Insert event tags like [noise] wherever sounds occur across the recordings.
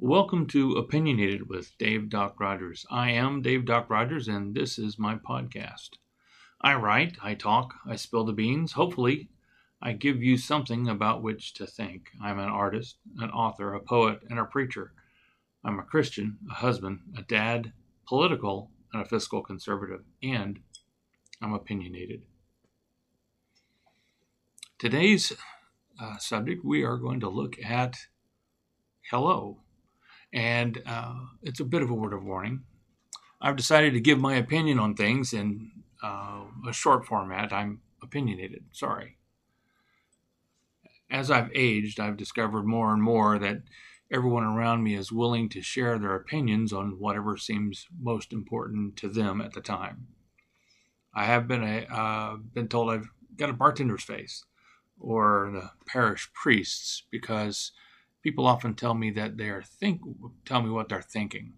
Welcome to Opinionated with Dave Doc Rogers. I am Dave Doc Rogers, and this is my podcast. I write, I talk, I spill the beans. Hopefully, I give you something about which to think. I'm an artist, an author, a poet, and a preacher. I'm a Christian, a husband, a dad, political, and a fiscal conservative, and I'm opinionated. Today's uh, subject, we are going to look at hello and uh, it's a bit of a word of warning. I've decided to give my opinion on things in uh, a short format. I'm opinionated, sorry. As I've aged, I've discovered more and more that everyone around me is willing to share their opinions on whatever seems most important to them at the time. I have been a uh, been told I've got a bartender's face, or the parish priests, because people often tell me that they are think tell me what they're thinking.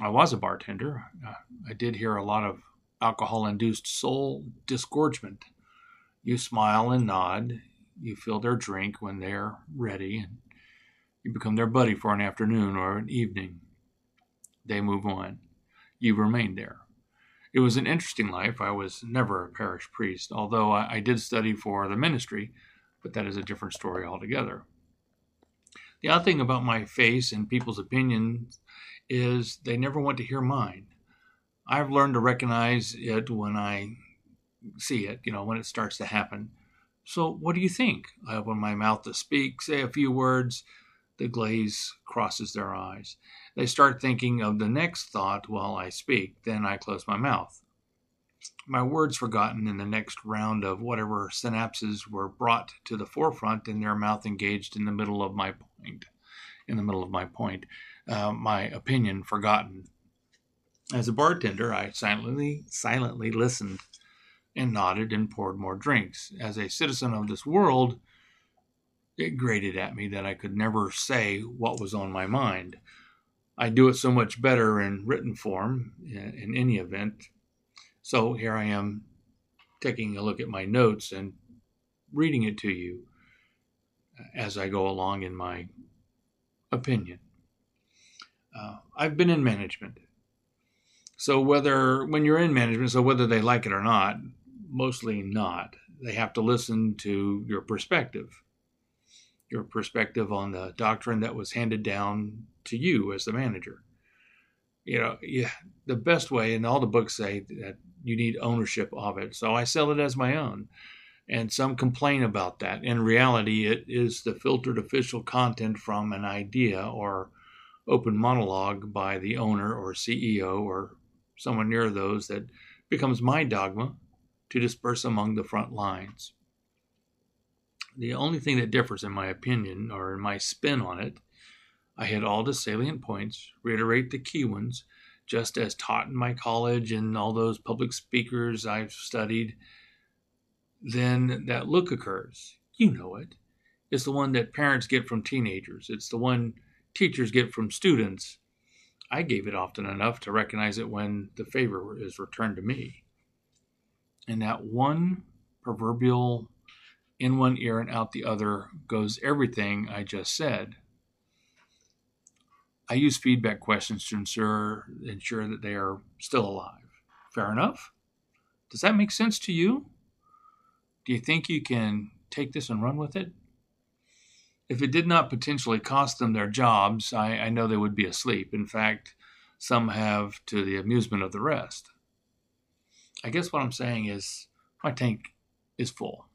I was a bartender. Uh, I did hear a lot of alcohol-induced soul disgorgement. You smile and nod. You fill their drink when they're ready, and you become their buddy for an afternoon or an evening. They move on. You remain there. It was an interesting life. I was never a parish priest, although I, I did study for the ministry, but that is a different story altogether. The odd thing about my face and people's opinions is they never want to hear mine. I've learned to recognize it when I see it, you know, when it starts to happen. So, what do you think? I open my mouth to speak, say a few words. The glaze crosses their eyes. They start thinking of the next thought while I speak. Then I close my mouth. My words forgotten in the next round of whatever synapses were brought to the forefront and their mouth engaged in the middle of my point, in the middle of my point, uh, my opinion forgotten. As a bartender, I silently, silently listened and nodded and poured more drinks. As a citizen of this world, it grated at me that I could never say what was on my mind. I do it so much better in written form, in any event. So here I am taking a look at my notes and reading it to you as I go along in my opinion. Uh, I've been in management. So whether when you're in management, so whether they like it or not, mostly not. They have to listen to your perspective, your perspective on the doctrine that was handed down to you as the manager. You know, yeah, the best way, and all the books say that you need ownership of it. So I sell it as my own and some complain about that. In reality, it is the filtered official content from an idea or open monologue by the owner or CEO or someone near those that becomes my dogma to disperse among the front lines. The only thing that differs, in my opinion, or in my spin on it, I hit all the salient points, reiterate the key ones, just as taught in my college and all those public speakers I've studied then that look occurs. You know it. It's the one that parents get from teenagers, it's the one teachers get from students. I gave it often enough to recognize it when the favor is returned to me. And that one proverbial in one ear and out the other goes everything I just said. I use feedback questions to ensure ensure that they are still alive. Fair enough? Does that make sense to you? Do you think you can take this and run with it? If it did not potentially cost them their jobs, I, I know they would be asleep. In fact, some have to the amusement of the rest. I guess what I'm saying is my tank is full.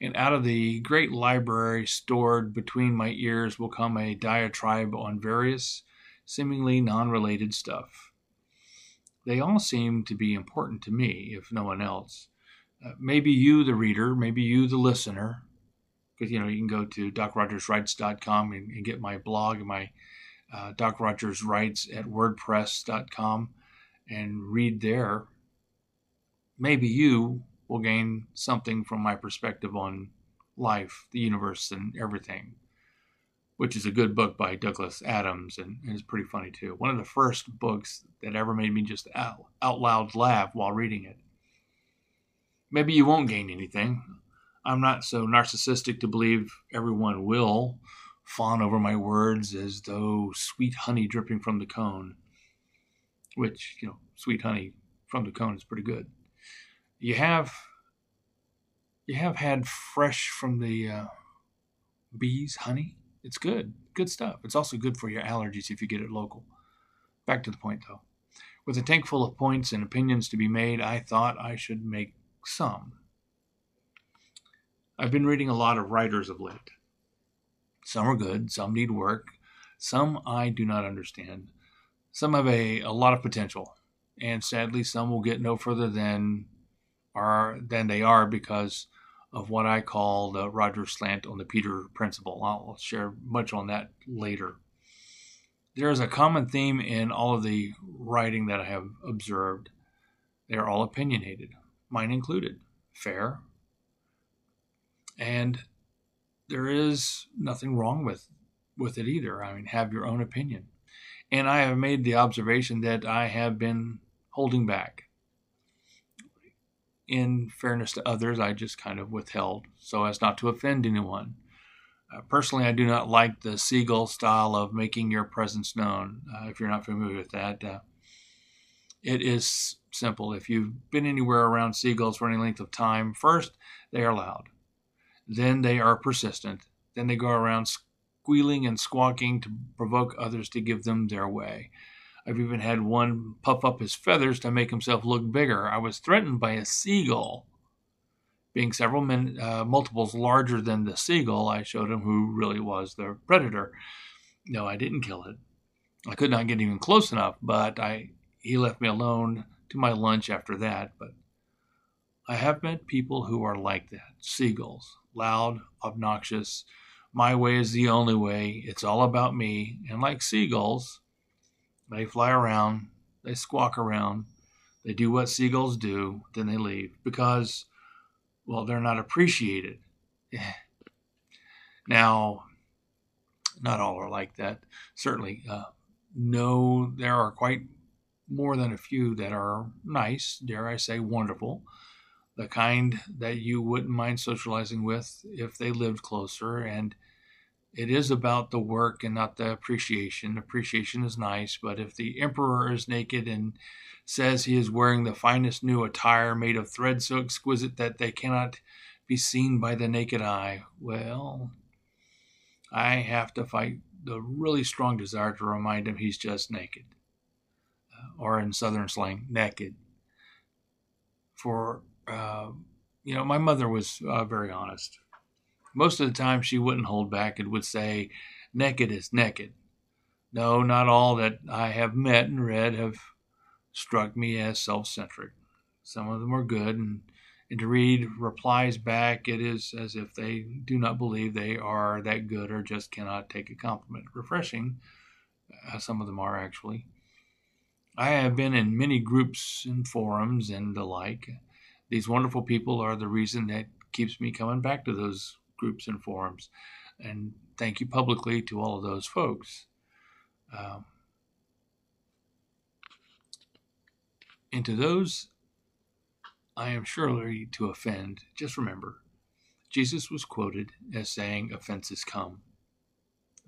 And out of the great library stored between my ears will come a diatribe on various, seemingly non related stuff. They all seem to be important to me, if no one else. Uh, maybe you, the reader, maybe you, the listener, because you know you can go to docrogerswrites.com and, and get my blog and my uh, Doc Rogers Writes at WordPress.com and read there. Maybe you will gain something from my perspective on life, the universe, and everything, which is a good book by Douglas Adams and, and it's pretty funny too. One of the first books that ever made me just out, out loud laugh while reading it. Maybe you won't gain anything. I'm not so narcissistic to believe everyone will, fawn over my words as though sweet honey dripping from the cone, which, you know, sweet honey from the cone is pretty good. You have you have had fresh from the uh, bees honey. It's good, good stuff. It's also good for your allergies if you get it local. Back to the point though. With a tank full of points and opinions to be made, I thought I should make some. I've been reading a lot of writers of late. Some are good, some need work, some I do not understand. Some have a, a lot of potential, and sadly, some will get no further than are than they are because of what I call the Roger slant on the Peter principle. I'll share much on that later. There is a common theme in all of the writing that I have observed. They are all opinionated, mine included, fair, and there is nothing wrong with with it either. I mean, have your own opinion. And I have made the observation that I have been holding back. In fairness to others, I just kind of withheld so as not to offend anyone. Uh, personally, I do not like the seagull style of making your presence known. Uh, if you're not familiar with that, uh, it is simple. If you've been anywhere around seagulls for any length of time, first, they are loud. Then they are persistent. Then they go around squealing and squawking to provoke others to give them their way. I've even had one puff up his feathers to make himself look bigger. I was threatened by a seagull. Being several min, uh, multiples larger than the seagull, I showed him who really was the predator. No, I didn't kill it. I could not get even close enough, but I he left me alone to my lunch after that. But I have met people who are like that seagulls, loud, obnoxious. My way is the only way. It's all about me. And like seagulls, they fly around, they squawk around, they do what seagulls do, then they leave because, well, they're not appreciated. [sighs] now, not all are like that. Certainly, uh, no, there are quite more than a few that are nice, dare I say, wonderful the kind that you wouldn't mind socializing with if they lived closer. And it is about the work and not the appreciation. Appreciation is nice, but if the emperor is naked and says he is wearing the finest new attire made of thread so exquisite that they cannot be seen by the naked eye, well, I have to fight the really strong desire to remind him he's just naked, uh, or in southern slang, naked. For uh, you know, my mother was uh, very honest. Most of the time, she wouldn't hold back and would say, naked is naked. No, not all that I have met and read have struck me as self centric. Some of them are good, and, and to read replies back, it is as if they do not believe they are that good or just cannot take a compliment. Refreshing, uh, some of them are actually. I have been in many groups and forums and the like these wonderful people are the reason that keeps me coming back to those groups and forums. And thank you publicly to all of those folks. Um, and to those I am surely to offend, just remember Jesus was quoted as saying, Offenses come.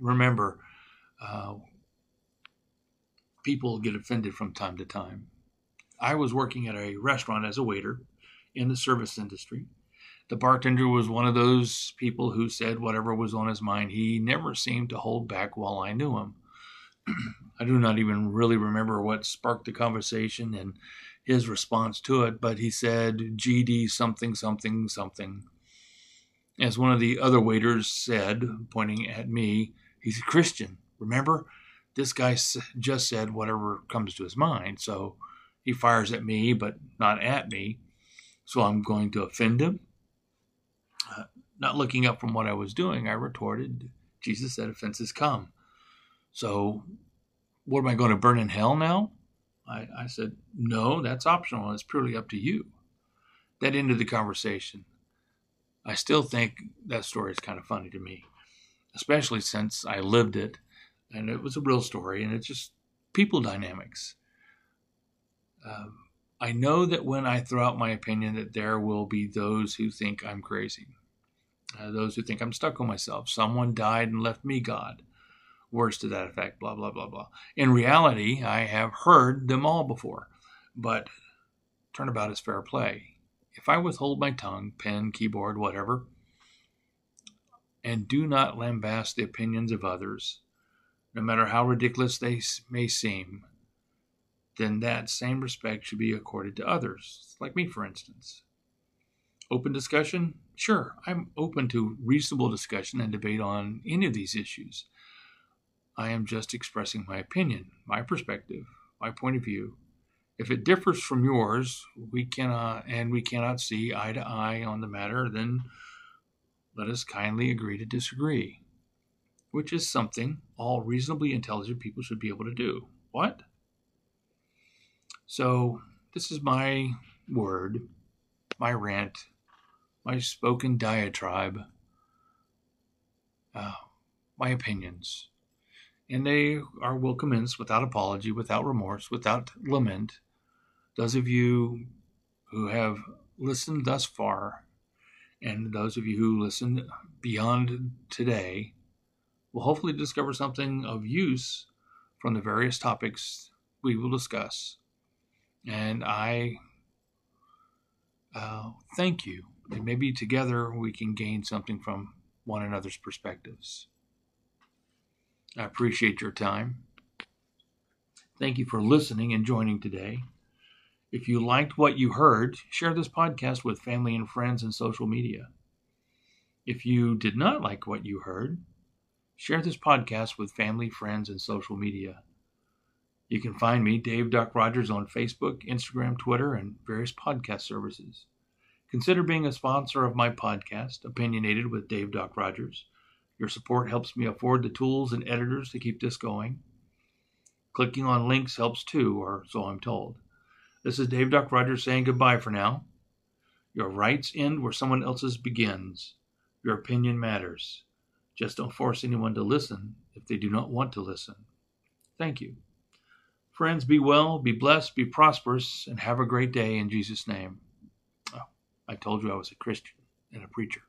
Remember, uh, people get offended from time to time. I was working at a restaurant as a waiter in the service industry. The bartender was one of those people who said whatever was on his mind. He never seemed to hold back while I knew him. [clears throat] I do not even really remember what sparked the conversation and his response to it, but he said, GD something, something, something. As one of the other waiters said, pointing at me, he's a Christian. Remember? This guy just said whatever comes to his mind. So he fires at me, but not at me. So I'm going to offend him. Not looking up from what I was doing, I retorted, Jesus said, offenses come. So what am I going to burn in hell now? I, I said, no, that's optional. It's purely up to you. That ended the conversation. I still think that story is kind of funny to me, especially since I lived it and it was a real story and it's just people dynamics. Um, I know that when I throw out my opinion that there will be those who think I'm crazy. Uh, those who think I'm stuck on myself. Someone died and left me God. Words to that effect, blah, blah, blah, blah. In reality, I have heard them all before, but turnabout is fair play. If I withhold my tongue, pen, keyboard, whatever, and do not lambast the opinions of others, no matter how ridiculous they may seem, then that same respect should be accorded to others, like me, for instance. Open discussion? Sure, I'm open to reasonable discussion and debate on any of these issues. I am just expressing my opinion, my perspective, my point of view. If it differs from yours, we cannot and we cannot see eye to eye on the matter, then let us kindly agree to disagree, which is something all reasonably intelligent people should be able to do. What? So, this is my word, my rant, my spoken diatribe, uh, my opinions. And they are will commence without apology, without remorse, without lament. Those of you who have listened thus far, and those of you who listened beyond today, will hopefully discover something of use from the various topics we will discuss. And I uh, thank you. And maybe together we can gain something from one another's perspectives. I appreciate your time. Thank you for listening and joining today. If you liked what you heard, share this podcast with family and friends and social media. If you did not like what you heard, share this podcast with family, friends, and social media. You can find me, Dave Doc Rogers, on Facebook, Instagram, Twitter, and various podcast services. Consider being a sponsor of my podcast, Opinionated with Dave Doc Rogers. Your support helps me afford the tools and editors to keep this going. Clicking on links helps too, or so I'm told. This is Dave Doc Rogers saying goodbye for now. Your rights end where someone else's begins. Your opinion matters. Just don't force anyone to listen if they do not want to listen. Thank you. Friends, be well, be blessed, be prosperous, and have a great day in Jesus' name. I told you I was a Christian and a preacher.